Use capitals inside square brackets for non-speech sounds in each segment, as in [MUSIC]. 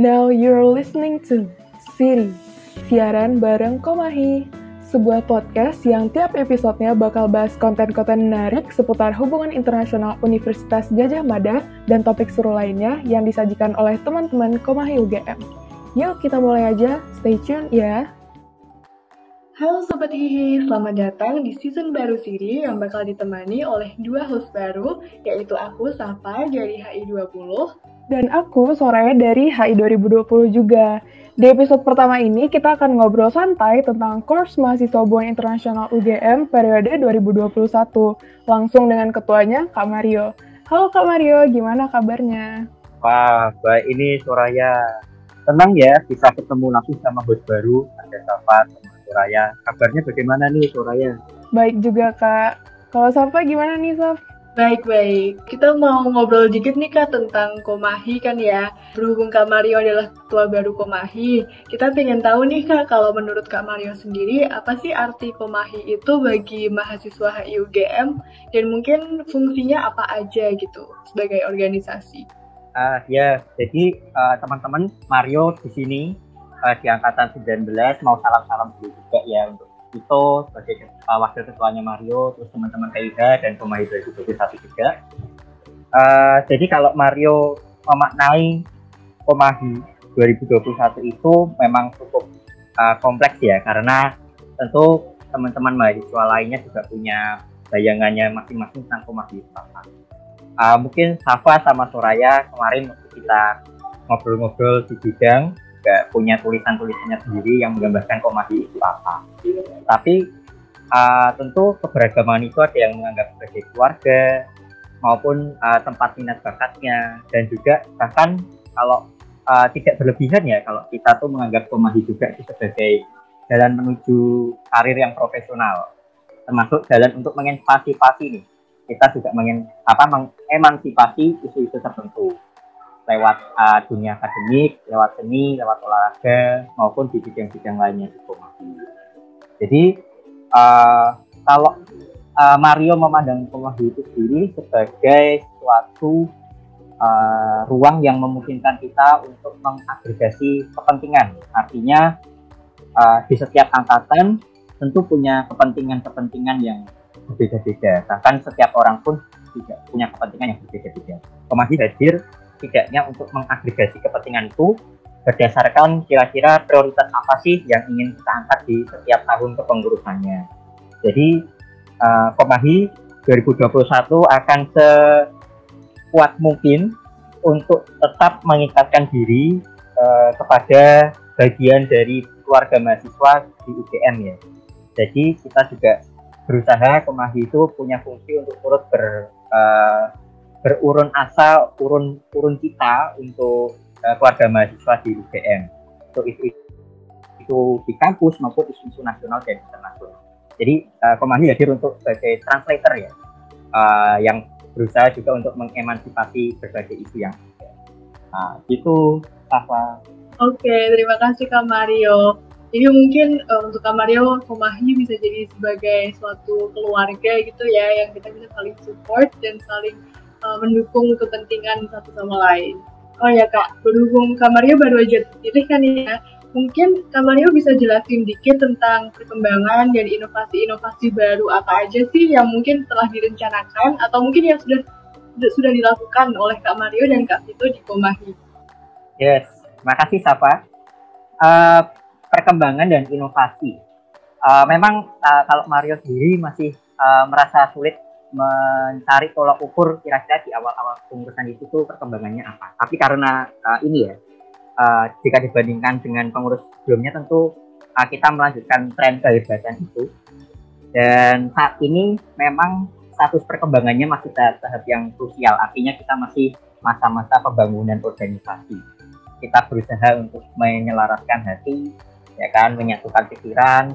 Now you're listening to Siri, siaran bareng Komahi, sebuah podcast yang tiap episodenya bakal bahas konten-konten menarik seputar hubungan internasional Universitas Gajah Mada dan topik seru lainnya yang disajikan oleh teman-teman Komahi UGM. Yuk kita mulai aja, stay tune ya! Halo Sobat Hihi, selamat datang di season baru Siri yang bakal ditemani oleh dua host baru, yaitu aku, Safa, dari HI20, dan aku, Soraya, dari HI 2020 juga. Di episode pertama ini, kita akan ngobrol santai tentang course mahasiswa hubungan internasional UGM periode 2021, langsung dengan ketuanya, Kak Mario. Halo Kak Mario, gimana kabarnya? Wah, baik ini Soraya. Tenang ya, bisa ketemu langsung sama host baru, ada Safa, Soraya. Kabarnya bagaimana nih Soraya? Baik juga Kak. Kalau Safa gimana nih Saf? Baik-baik, kita mau ngobrol dikit nih Kak tentang Komahi kan ya. Berhubung Kak Mario adalah ketua baru Komahi, kita pengen tahu nih Kak, kalau menurut Kak Mario sendiri, apa sih arti Komahi itu bagi mahasiswa HIUGM dan mungkin fungsinya apa aja gitu sebagai organisasi? Uh, ya, jadi uh, teman-teman Mario di sini uh, di angkatan 19 mau salam-salam dulu juga ya untuk itu sebagai uh, wakil ketuanya Mario terus teman-teman Kaida dan pemain 2021 juga. Uh, jadi kalau Mario memaknai Komahi 2021 itu memang cukup uh, kompleks ya karena tentu teman-teman mahasiswa lainnya juga punya bayangannya masing-masing tentang Komahi apa uh, mungkin Safa sama Soraya kemarin waktu kita ngobrol-ngobrol di bidang juga punya tulisan-tulisannya sendiri yang menggambarkan Komahi itu apa. Tapi uh, tentu keberagaman itu ada yang menganggap sebagai keluarga maupun uh, tempat minat bakatnya. Dan juga bahkan kalau uh, tidak berlebihan ya kalau kita tuh menganggap Komahi juga itu sebagai jalan menuju karir yang profesional. Termasuk jalan untuk mengekspansi nih. Kita juga mengen apa mengemansipasi isu-isu tertentu lewat uh, dunia akademik, lewat seni, lewat olahraga maupun di bidang-bidang lainnya di. Jadi uh, kalau uh, Mario memandang Komahi itu sendiri sebagai suatu uh, ruang yang memungkinkan kita untuk mengagregasi kepentingan. Artinya uh, di setiap angkatan tentu punya kepentingan-kepentingan yang berbeda-beda. Bahkan setiap orang pun juga punya kepentingan yang berbeda-beda. Komahi hadir setidaknya untuk mengagregasi kepentingan itu berdasarkan kira-kira prioritas apa sih yang ingin kita angkat di setiap tahun kepengurusannya. Jadi uh, Komahi 2021 akan sekuat mungkin untuk tetap mengikatkan diri uh, kepada bagian dari keluarga mahasiswa di UGM ya. Jadi kita juga berusaha Komahi itu punya fungsi untuk turut ber uh, berurun asa urun urun kita untuk uh, keluarga mahasiswa di UGM untuk itu, itu di kampus maupun isu-isu nasional dan internasional. Jadi uh, Komahi hadir untuk sebagai translator ya uh, yang berusaha juga untuk mengemansipasi berbagai isu yang Nah, itu apa? Oke, terima kasih Kak Mario. Ini mungkin uh, untuk Kak Mario, Komahi bisa jadi sebagai suatu keluarga gitu ya, yang kita bisa saling support dan saling uh, mendukung kepentingan satu sama lain. Oh ya kak, berhubung Mario baru aja terpilih kan ya, mungkin Mario bisa jelasin dikit tentang perkembangan dan inovasi-inovasi baru apa aja sih yang mungkin telah direncanakan atau mungkin yang sudah sudah dilakukan oleh Kak Mario dan Kak Vito di Komahi. Yes, makasih Safa. Uh, perkembangan dan inovasi. Uh, memang uh, kalau Mario sendiri masih uh, merasa sulit mencari tolak ukur kira-kira di awal-awal pengurusan itu tuh perkembangannya apa. Tapi karena uh, ini ya, uh, jika dibandingkan dengan pengurus sebelumnya tentu uh, kita melanjutkan tren kehebatan itu. Dan saat ini memang status perkembangannya masih tahap, yang krusial. Artinya kita masih masa-masa pembangunan organisasi. Kita berusaha untuk menyelaraskan hati, ya kan, menyatukan pikiran,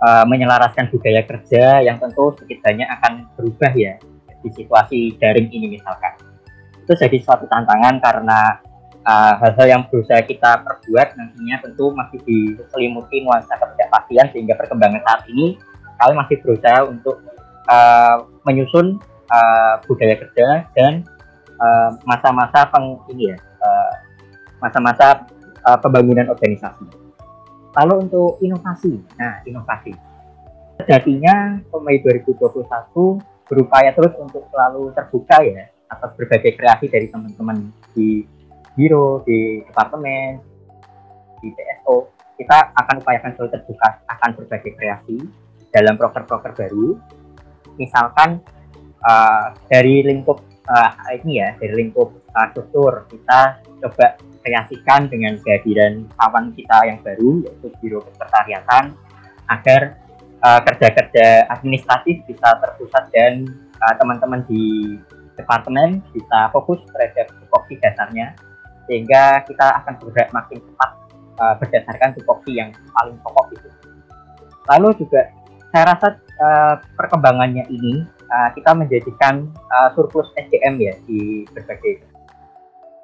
uh, menyelaraskan budaya kerja yang tentu sedikit akan berubah ya di situasi daring ini misalkan. Itu jadi suatu tantangan karena uh, hal-hal yang berusaha kita perbuat nantinya tentu masih diselimuti nuansa ketidakpastian sehingga perkembangan saat ini kami masih berusaha untuk uh, menyusun uh, budaya kerja dan masa-masa uh, peng ini ya uh, masa-masa uh, pembangunan organisasi. Lalu untuk inovasi, nah inovasi. Sejatinya Komai 2021 berupaya terus untuk selalu terbuka ya atas berbagai kreasi dari teman-teman di biro, di departemen, di PSO. Kita akan upayakan selalu terbuka akan berbagai kreasi dalam proker-proker baru. Misalkan uh, dari lingkup uh, ini ya, dari lingkup uh, struktur kita coba kreasikan dengan kehadiran kawan kita yang baru yaitu Biro Kesekretariatan agar uh, kerja-kerja administratif bisa terpusat dan uh, teman-teman di departemen bisa fokus terhadap tupoksi dasarnya sehingga kita akan bergerak makin cepat uh, berdasarkan tupoksi yang paling pokok itu. Lalu juga saya rasa uh, perkembangannya ini uh, kita menjadikan uh, surplus SDM ya di berbagai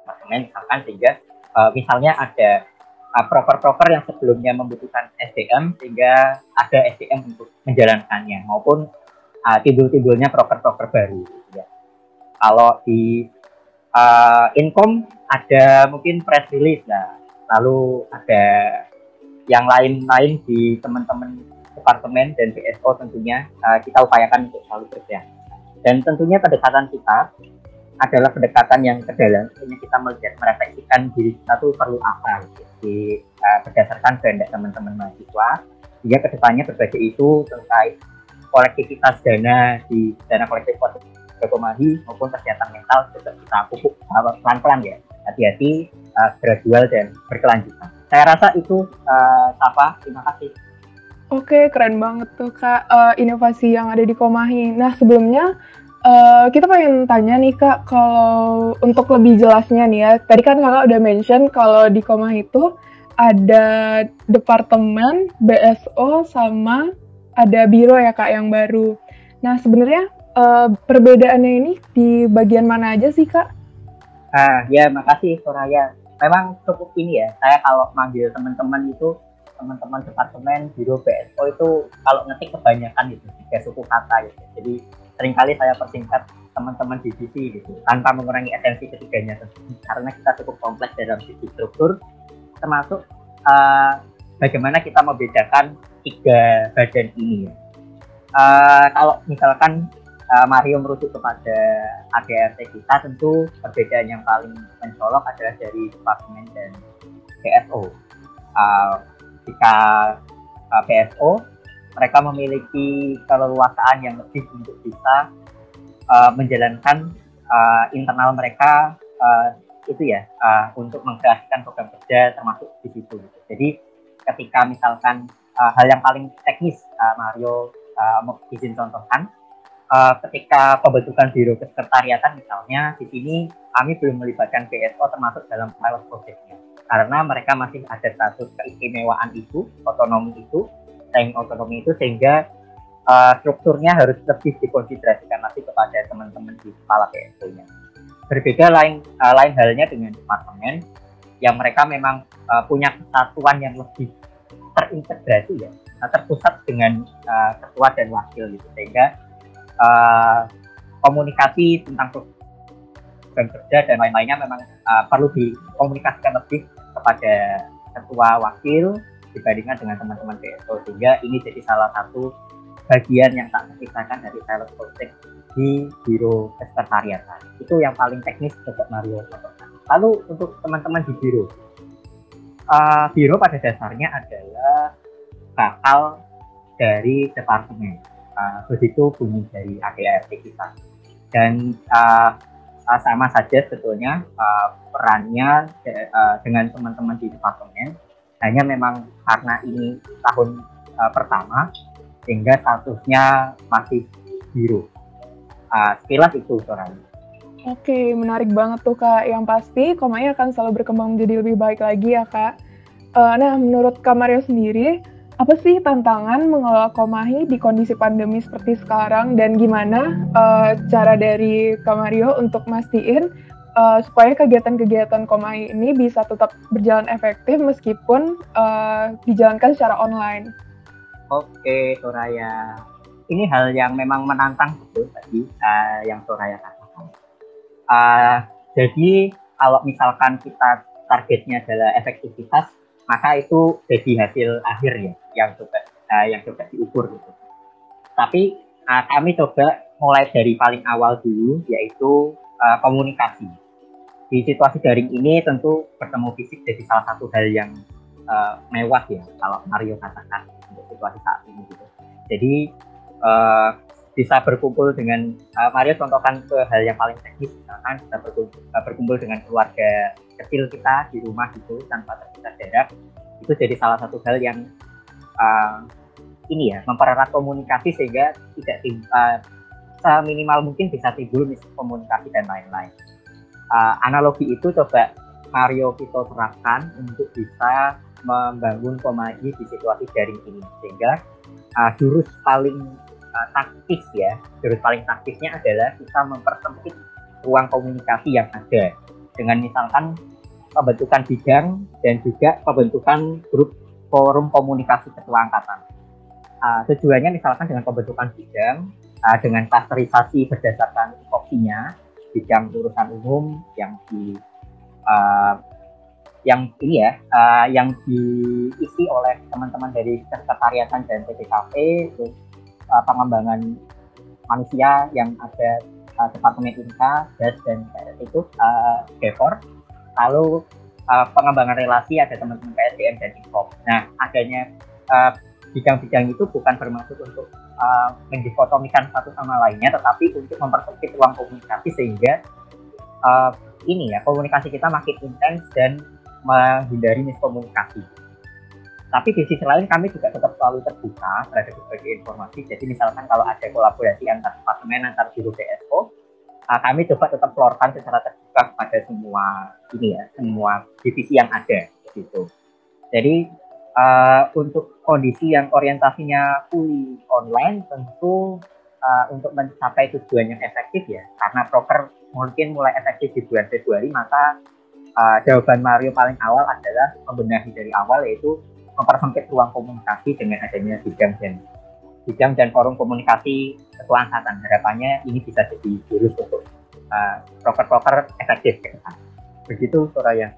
departemen misalkan sehingga uh, misalnya ada uh, proker-proker yang sebelumnya membutuhkan SDM sehingga ada SDM untuk menjalankannya maupun uh, timbul-timbulnya proker-proker baru ya. Kalau di uh, income ada mungkin press release lah lalu ada yang lain-lain di teman-teman departemen dan BSO tentunya uh, kita upayakan untuk selalu kerja dan tentunya kedekatan kita adalah pendekatan yang ke dalam kita melihat merefleksikan diri kita tuh perlu apa gitu, di uh, berdasarkan kehendak teman-teman mahasiswa sehingga ke depannya berbagai itu terkait kolektivitas dana di dana kolektif Komahi maupun kesehatan mental juga kita pupuk pelan-pelan ya. Hati-hati uh, gradual dan berkelanjutan. Saya rasa itu uh, Safa. Terima kasih. Oke, keren banget tuh Kak uh, inovasi yang ada di Komahi. Nah, sebelumnya Uh, kita pengen tanya nih kak, kalau untuk lebih jelasnya nih ya, tadi kan kakak udah mention kalau di Komah itu ada departemen, BSO, sama ada biro ya kak yang baru. Nah sebenarnya uh, perbedaannya ini di bagian mana aja sih kak? Ah ya makasih Soraya. Memang cukup ini ya, saya kalau manggil teman-teman itu teman-teman departemen, biro, BSO itu kalau ngetik kebanyakan gitu, tiga suku kata gitu. Jadi sering kali saya persingkat teman-teman di sisi gitu tanpa mengurangi esensi ketiganya karena kita cukup kompleks dalam sisi struktur termasuk uh, bagaimana kita membedakan tiga badan ini. Uh, kalau misalkan uh, Mario merujuk kepada ADRT kita tentu perbedaan yang paling mencolok adalah dari departemen dan PSO uh, jika uh, PSO mereka memiliki keleluasaan yang lebih untuk bisa uh, menjalankan uh, internal mereka uh, itu ya uh, untuk mengkreasikan program kerja termasuk di situ. Jadi ketika misalkan uh, hal yang paling teknis uh, Mario uh, izin contohkan, uh, ketika pembentukan biro kesekretariatan misalnya di sini kami belum melibatkan BSO termasuk dalam pilot projectnya karena mereka masih ada status keistimewaan itu, otonomi itu, time otonomi itu sehingga uh, strukturnya harus lebih dikonsiderasikan nanti kepada teman-teman di kepala PSO-nya. Berbeda lain uh, lain halnya dengan departemen yang mereka memang uh, punya kesatuan yang lebih terintegrasi ya, terpusat dengan uh, ketua dan wakil gitu sehingga uh, komunikasi tentang program kerja dan lain-lainnya memang uh, perlu dikomunikasikan lebih kepada ketua wakil dibandingkan dengan teman-teman PSO sehingga ini jadi salah satu bagian yang tak terpisahkan dari sales project di biro kesekretariatan itu yang paling teknis untuk Mario. Contohkan lalu untuk teman-teman di biro. Uh, biro pada dasarnya adalah bakal dari departemen. Uh, begitu bunyi dari ADART kita dan uh, sama saja sebetulnya uh, perannya uh, dengan teman-teman di departemen hanya memang karena ini tahun uh, pertama sehingga statusnya masih biru uh, sekilas itu suaranya Oke, menarik banget tuh Kak. Yang pasti Komai akan selalu berkembang menjadi lebih baik lagi ya Kak. Uh, nah, menurut Kak Mario sendiri, apa sih tantangan mengelola Komahi di kondisi pandemi seperti sekarang dan gimana uh, cara dari Kak Mario untuk mastiin uh, supaya kegiatan-kegiatan Komai ini bisa tetap berjalan efektif meskipun uh, dijalankan secara online. Oke, Soraya. Ini hal yang memang menantang betul tadi uh, yang Soraya katakan. Uh, jadi kalau misalkan kita targetnya adalah efektivitas, maka itu jadi hasil akhir ya yang coba uh, yang coba diukur gitu. Tapi uh, kami coba mulai dari paling awal dulu yaitu uh, komunikasi. Di situasi daring ini tentu bertemu fisik jadi salah satu hal yang uh, mewah ya kalau Mario katakan untuk situasi saat ini gitu. Jadi uh, bisa berkumpul dengan uh, Mario contohkan ke hal yang paling teknis misalkan bisa berkumpul, uh, berkumpul dengan keluarga kecil kita di rumah gitu tanpa terpisah jarak itu jadi salah satu hal yang uh, ini ya mempererat komunikasi sehingga tidak uh, seminimal mungkin bisa timbul miskomunikasi dan lain-lain. Uh, analogi itu coba Mario kita terapkan untuk bisa membangun komadi di situasi daring ini sehingga uh, jurus paling uh, taktis ya jurus paling taktisnya adalah kita mempersempit ruang komunikasi yang ada dengan misalkan pembentukan bidang dan juga pembentukan grup forum komunikasi ketua angkatan. Uh, tujuannya misalkan dengan pembentukan bidang uh, dengan klasterisasi berdasarkan opsinya bidang urusan umum yang di uh, yang ini ya uh, yang diisi oleh teman-teman dari sekretariatan dan PDKP terus uh, pengembangan manusia yang ada uh, departemen Inka, DAS dan itu uh, DEVOR lalu uh, pengembangan relasi ada teman-teman PSDM dan Info. Nah, adanya bidang bidang-bidang itu bukan bermaksud untuk uh, mendikotomikan satu sama lainnya, tetapi untuk mempersempit ruang komunikasi sehingga uh, ini ya komunikasi kita makin intens dan menghindari miskomunikasi. Tapi di sisi lain kami juga tetap selalu terbuka terhadap berbagai informasi. Jadi misalkan kalau ada kolaborasi antar departemen, antar biro BSO, uh, kami coba tetap keluarkan secara terbuka kepada semua ini ya semua divisi yang ada gitu jadi uh, untuk kondisi yang orientasinya fully online tentu uh, untuk mencapai tujuan yang efektif ya karena proker mungkin mulai efektif di bulan Februari maka uh, jawaban Mario paling awal adalah membenahi dari awal yaitu mempersempit ruang komunikasi dengan adanya bidang dan bidang dan forum komunikasi ketua angkatan. Harapannya ini bisa jadi jurus untuk uh, proker-proker efektif. Begitu Soraya.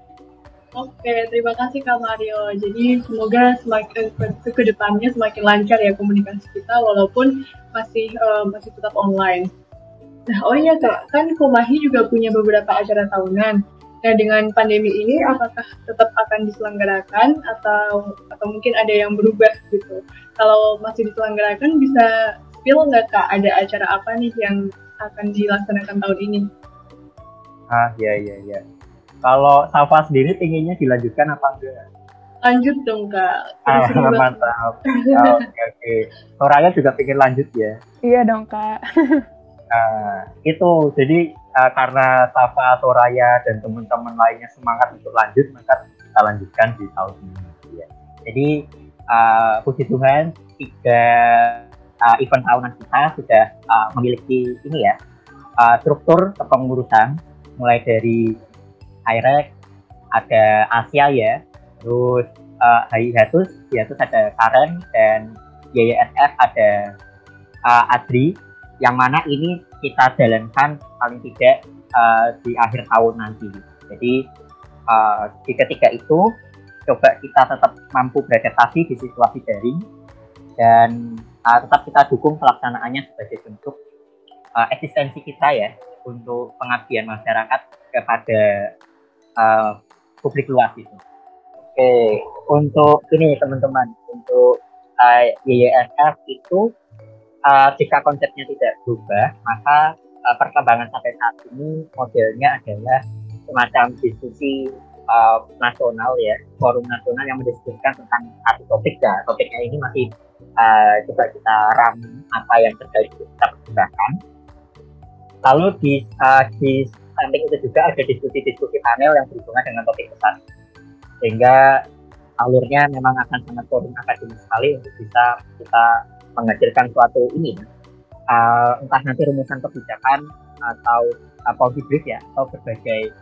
Oke, terima kasih Kak Mario. Jadi semoga semakin ke depannya semakin lancar ya komunikasi kita walaupun masih uh, masih tetap online. Nah, oh iya Kak, kan Komahi juga punya beberapa acara tahunan. Nah, dengan pandemi ini apakah tetap akan diselenggarakan atau atau mungkin ada yang berubah gitu? Kalau masih diselenggarakan bisa spill nggak Kak ada acara apa nih yang akan dilaksanakan tahun ini? Ah, iya iya iya. Kalau Safa sendiri inginnya dilanjutkan apa enggak? Lanjut dong kak. Ah, mantap. Ah, oke oke. Soraya juga pengen lanjut ya? Iya dong kak. Nah, itu jadi uh, karena Safa, Soraya dan teman-teman lainnya semangat untuk lanjut, maka kita lanjutkan di tahun ini. Ya. Jadi uh, puji Tuhan tiga uh, event tahunan kita sudah uh, memiliki ini ya uh, struktur kepengurusan mulai dari IREC, ada Asia ya, terus uh, Hiatus, Hiatus ada Karen dan YYSF ada uh, Adri yang mana ini kita jalankan paling tidak uh, di akhir tahun nanti. Jadi uh, di ketiga itu coba kita tetap mampu beradaptasi di situasi daring dan uh, tetap kita dukung pelaksanaannya sebagai bentuk uh, eksistensi kita ya untuk pengabdian masyarakat kepada uh, publik luas itu. Oke, untuk ini teman-teman, untuk uh, itu uh, jika konsepnya tidak berubah, maka uh, perkembangan sampai saat ini modelnya adalah semacam diskusi uh, nasional ya, forum nasional yang mendiskusikan tentang satu topik ya. Topiknya ini masih uh, coba kita ram apa yang terjadi kita perkembangkan. Lalu di uh, di samping itu juga ada diskusi-diskusi panel yang berhubungan dengan topik besar. Sehingga alurnya memang akan sangat forum akademis sekali untuk bisa kita menghasilkan suatu ini uh, entah nanti rumusan kebijakan atau uh, policy ya atau berbagai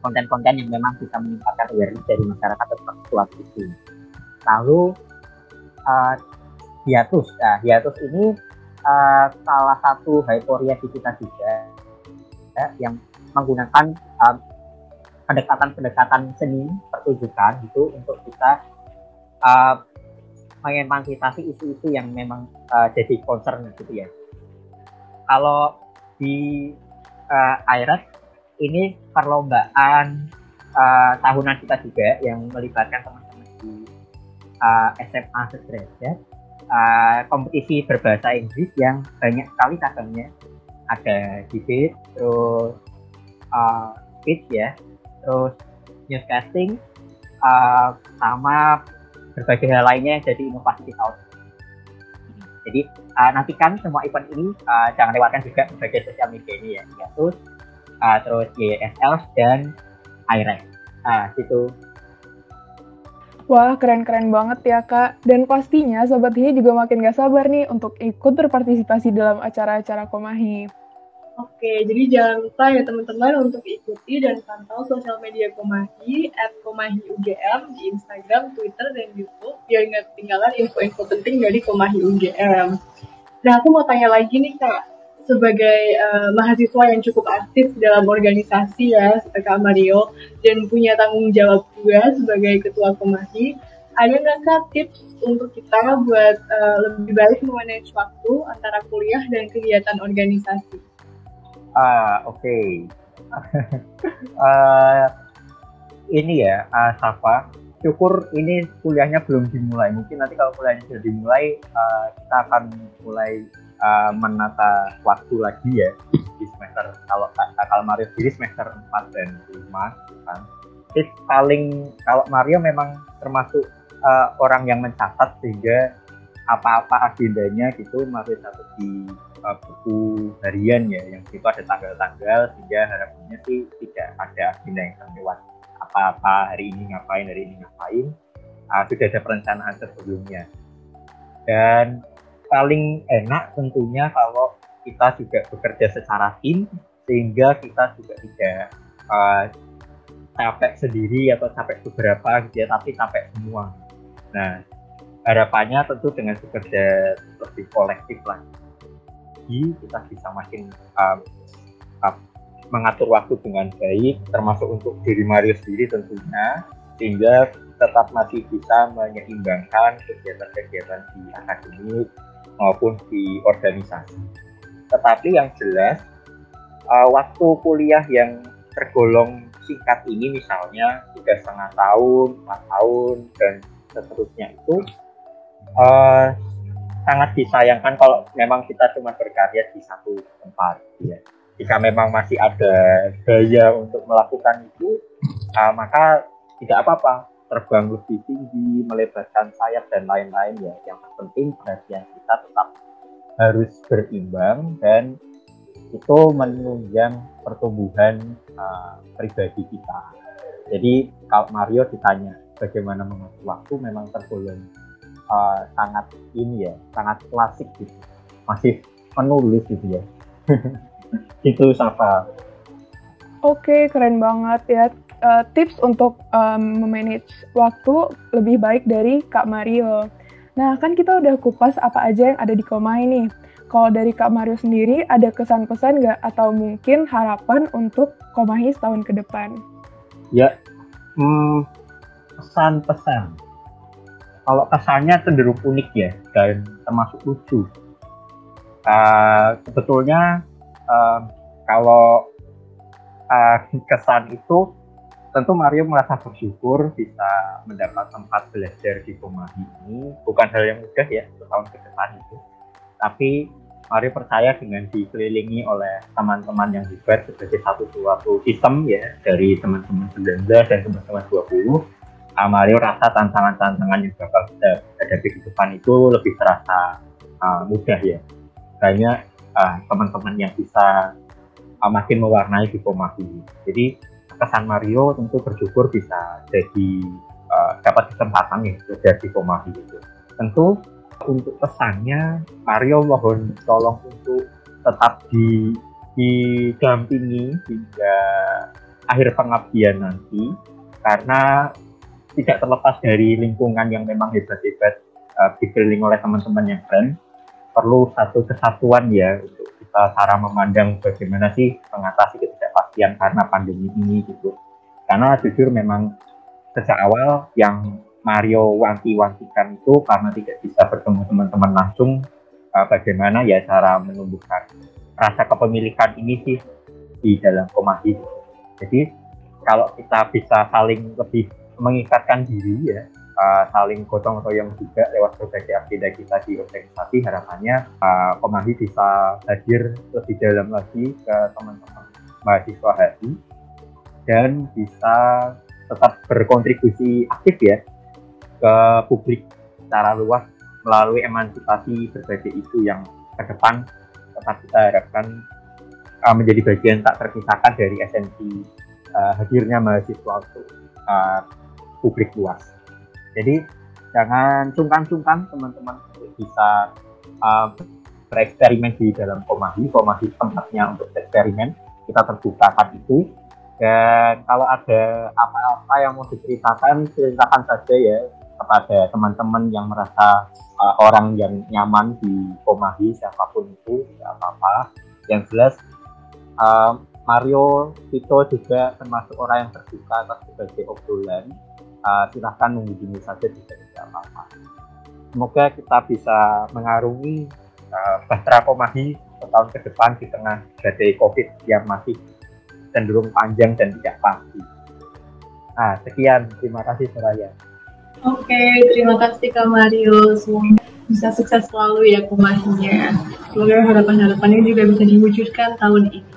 konten-konten uh, yang memang bisa meningkatkan awareness dari masyarakat tentang suatu itu. Lalu uh, hiatus, nah, hiatus ini uh, salah satu hyporia di kita juga ya, yang menggunakan uh, pendekatan-pendekatan seni pertunjukan gitu untuk kita uh, mengemansipasi isu-isu yang memang uh, jadi concern gitu ya. Kalau di uh, IRES ini perlombaan uh, tahunan kita juga yang melibatkan teman-teman di uh, SMA sederajat uh, kompetisi berbahasa Inggris yang banyak sekali cabangnya ada debate terus uh, ya. Terus newscasting uh, sama berbagai hal lainnya jadi inovasi tahun. Jadi uh, nantikan semua event ini uh, jangan lewatkan juga berbagai sosial media ini ya. Yaitu uh, terus YSL dan IREX nah gitu Wah, keren-keren banget ya, Kak. Dan pastinya Sobat Hi juga makin gak sabar nih untuk ikut berpartisipasi dalam acara-acara Komahi. Oke, jadi jangan lupa ya teman-teman untuk ikuti dan pantau sosial media Komahi, at Komahi UGM di Instagram, Twitter, dan Youtube, biar nggak ketinggalan info-info penting dari Komahi UGM. Nah, aku mau tanya lagi nih Kak, sebagai uh, mahasiswa yang cukup aktif dalam organisasi ya, seperti Kak Mario, dan punya tanggung jawab juga sebagai Ketua Komahi, ada nggak Kak tips untuk kita buat uh, lebih baik memanage waktu antara kuliah dan kegiatan organisasi? Ah, oke. Okay. [LAUGHS] uh, ini ya, uh, Safa. Syukur ini kuliahnya belum dimulai. Mungkin nanti kalau kuliahnya sudah dimulai, uh, kita akan mulai uh, menata waktu lagi ya di semester kalau kalau Mario sendiri semester 4 dan 5 kan. Tips paling kalau Mario memang termasuk uh, orang yang mencatat sehingga apa-apa agendanya gitu Mario catat di uh, buku harian ya yang itu ada tanggal-tanggal sehingga harapannya sih tidak ada agenda yang terlewat. Apa-apa hari ini ngapain hari ini ngapain. Uh, sudah ada perencanaan sebelumnya. Dan paling enak tentunya kalau kita juga bekerja secara tim sehingga kita juga tidak uh, capek sendiri atau capek beberapa gitu ya tapi capek semua. Nah harapannya tentu dengan bekerja lebih kolektif lah. Lagi kita bisa makin uh, uh, mengatur waktu dengan baik termasuk untuk diri Mario sendiri tentunya sehingga tetap masih bisa menyeimbangkan kegiatan-kegiatan di akademik maupun di organisasi. Tetapi yang jelas uh, waktu kuliah yang tergolong singkat ini misalnya tiga setengah tahun, empat tahun dan seterusnya itu uh, sangat disayangkan kalau memang kita cuma berkarya di satu tempat ya. Jika memang masih ada daya untuk melakukan itu, uh, maka tidak apa-apa terbang lebih tinggi, melebarkan sayap dan lain-lain ya. Yang penting perhatian kita tetap harus berimbang dan itu menunjang pertumbuhan uh, pribadi kita. Jadi kalau Mario ditanya bagaimana mengatur waktu memang tergolong uh, sangat ini ya, sangat klasik gitu. Masih menulis gitu ya. [LAUGHS] itu Safa. Oke, keren banget ya. Uh, tips untuk um, memanage waktu lebih baik dari Kak Mario. Nah, kan kita udah kupas apa aja yang ada di Koma ini. Kalau dari Kak Mario sendiri, ada kesan-pesan nggak atau mungkin harapan untuk Komahi setahun ke depan? Ya, hmm, pesan-pesan kalau kesannya cenderung unik ya dan termasuk lucu. Uh, sebetulnya uh, kalau uh, kesan itu tentu Mario merasa bersyukur bisa mendapat tempat belajar di Komahi ini bukan hal yang mudah ya tahun ke depan itu tapi Mario percaya dengan dikelilingi oleh teman-teman yang hebat sebagai satu suatu sistem ya dari teman-teman 19 dan teman-teman 20 Mario rasa tantangan-tantangan yang bakal kita hadapi di depan itu lebih terasa uh, mudah ya. Banyak uh, teman-teman yang bisa uh, makin mewarnai di Komahi. Jadi kesan Mario tentu bersyukur bisa jadi uh, dapat kesempatan ya belajar di Komahi itu. Tentu untuk pesannya Mario mohon tolong untuk tetap di didampingi hingga akhir pengabdian nanti karena tidak terlepas dari lingkungan yang memang hebat-hebat uh, dikelilingi oleh teman-teman yang keren perlu satu kesatuan ya untuk kita cara memandang bagaimana sih mengatasi ketidakpastian karena pandemi ini gitu Karena jujur memang sejak awal yang Mario wanti-wantikan itu karena tidak bisa bertemu teman-teman langsung uh, bagaimana ya cara menumbuhkan rasa kepemilikan ini sih di dalam Komahi. Jadi kalau kita bisa saling lebih mengikatkan diri ya, uh, saling gotong royong juga lewat berbagai agenda kita di organisasi, harapannya uh, bisa hadir lebih dalam lagi ke teman-teman mahasiswa HI dan bisa tetap berkontribusi aktif ya ke publik secara luas melalui emansipasi berbagai isu yang ke depan tetap kita harapkan uh, menjadi bagian tak terpisahkan dari esensi uh, hadirnya mahasiswa untuk uh, publik luas. Jadi jangan sungkan-sungkan teman-teman untuk bisa uh, bereksperimen di dalam Komahi. Komahi tempatnya untuk eksperimen. Kita terbukakan itu. Dan kalau ada apa-apa yang mau diceritakan ceritakan saja ya kepada teman-teman yang merasa uh, orang yang nyaman di Komahi siapa pun itu tidak apa-apa. Yang jelas uh, Mario Tito juga termasuk orang yang terbuka atas berbagai obrolan. Uh, silahkan menghubungi saja juga tidak apa-apa. Semoga kita bisa mengarungi uh, Bahtera Komahi setahun ke depan di tengah badai COVID yang masih cenderung panjang dan tidak pasti. Nah, sekian. Terima kasih, Soraya. Oke, terima kasih Kak Mario. Semoga bisa sukses selalu ya kumahinya. Semoga harapan-harapannya juga bisa diwujudkan tahun ini.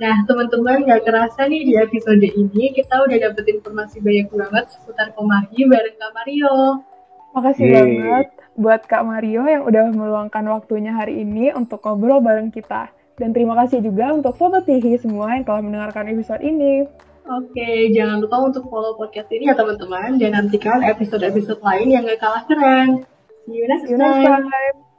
Nah, teman-teman, gak kerasa nih di episode ini kita udah dapet informasi banyak banget seputar Komahi bareng Kak Mario. Makasih Yeay. banget buat Kak Mario yang udah meluangkan waktunya hari ini untuk ngobrol bareng kita. Dan terima kasih juga untuk Sobat Tihi semua yang telah mendengarkan episode ini. Oke, jangan lupa untuk follow podcast ini ya teman-teman dan nantikan episode-episode lain yang gak kalah keren. See you next, See you next time. time.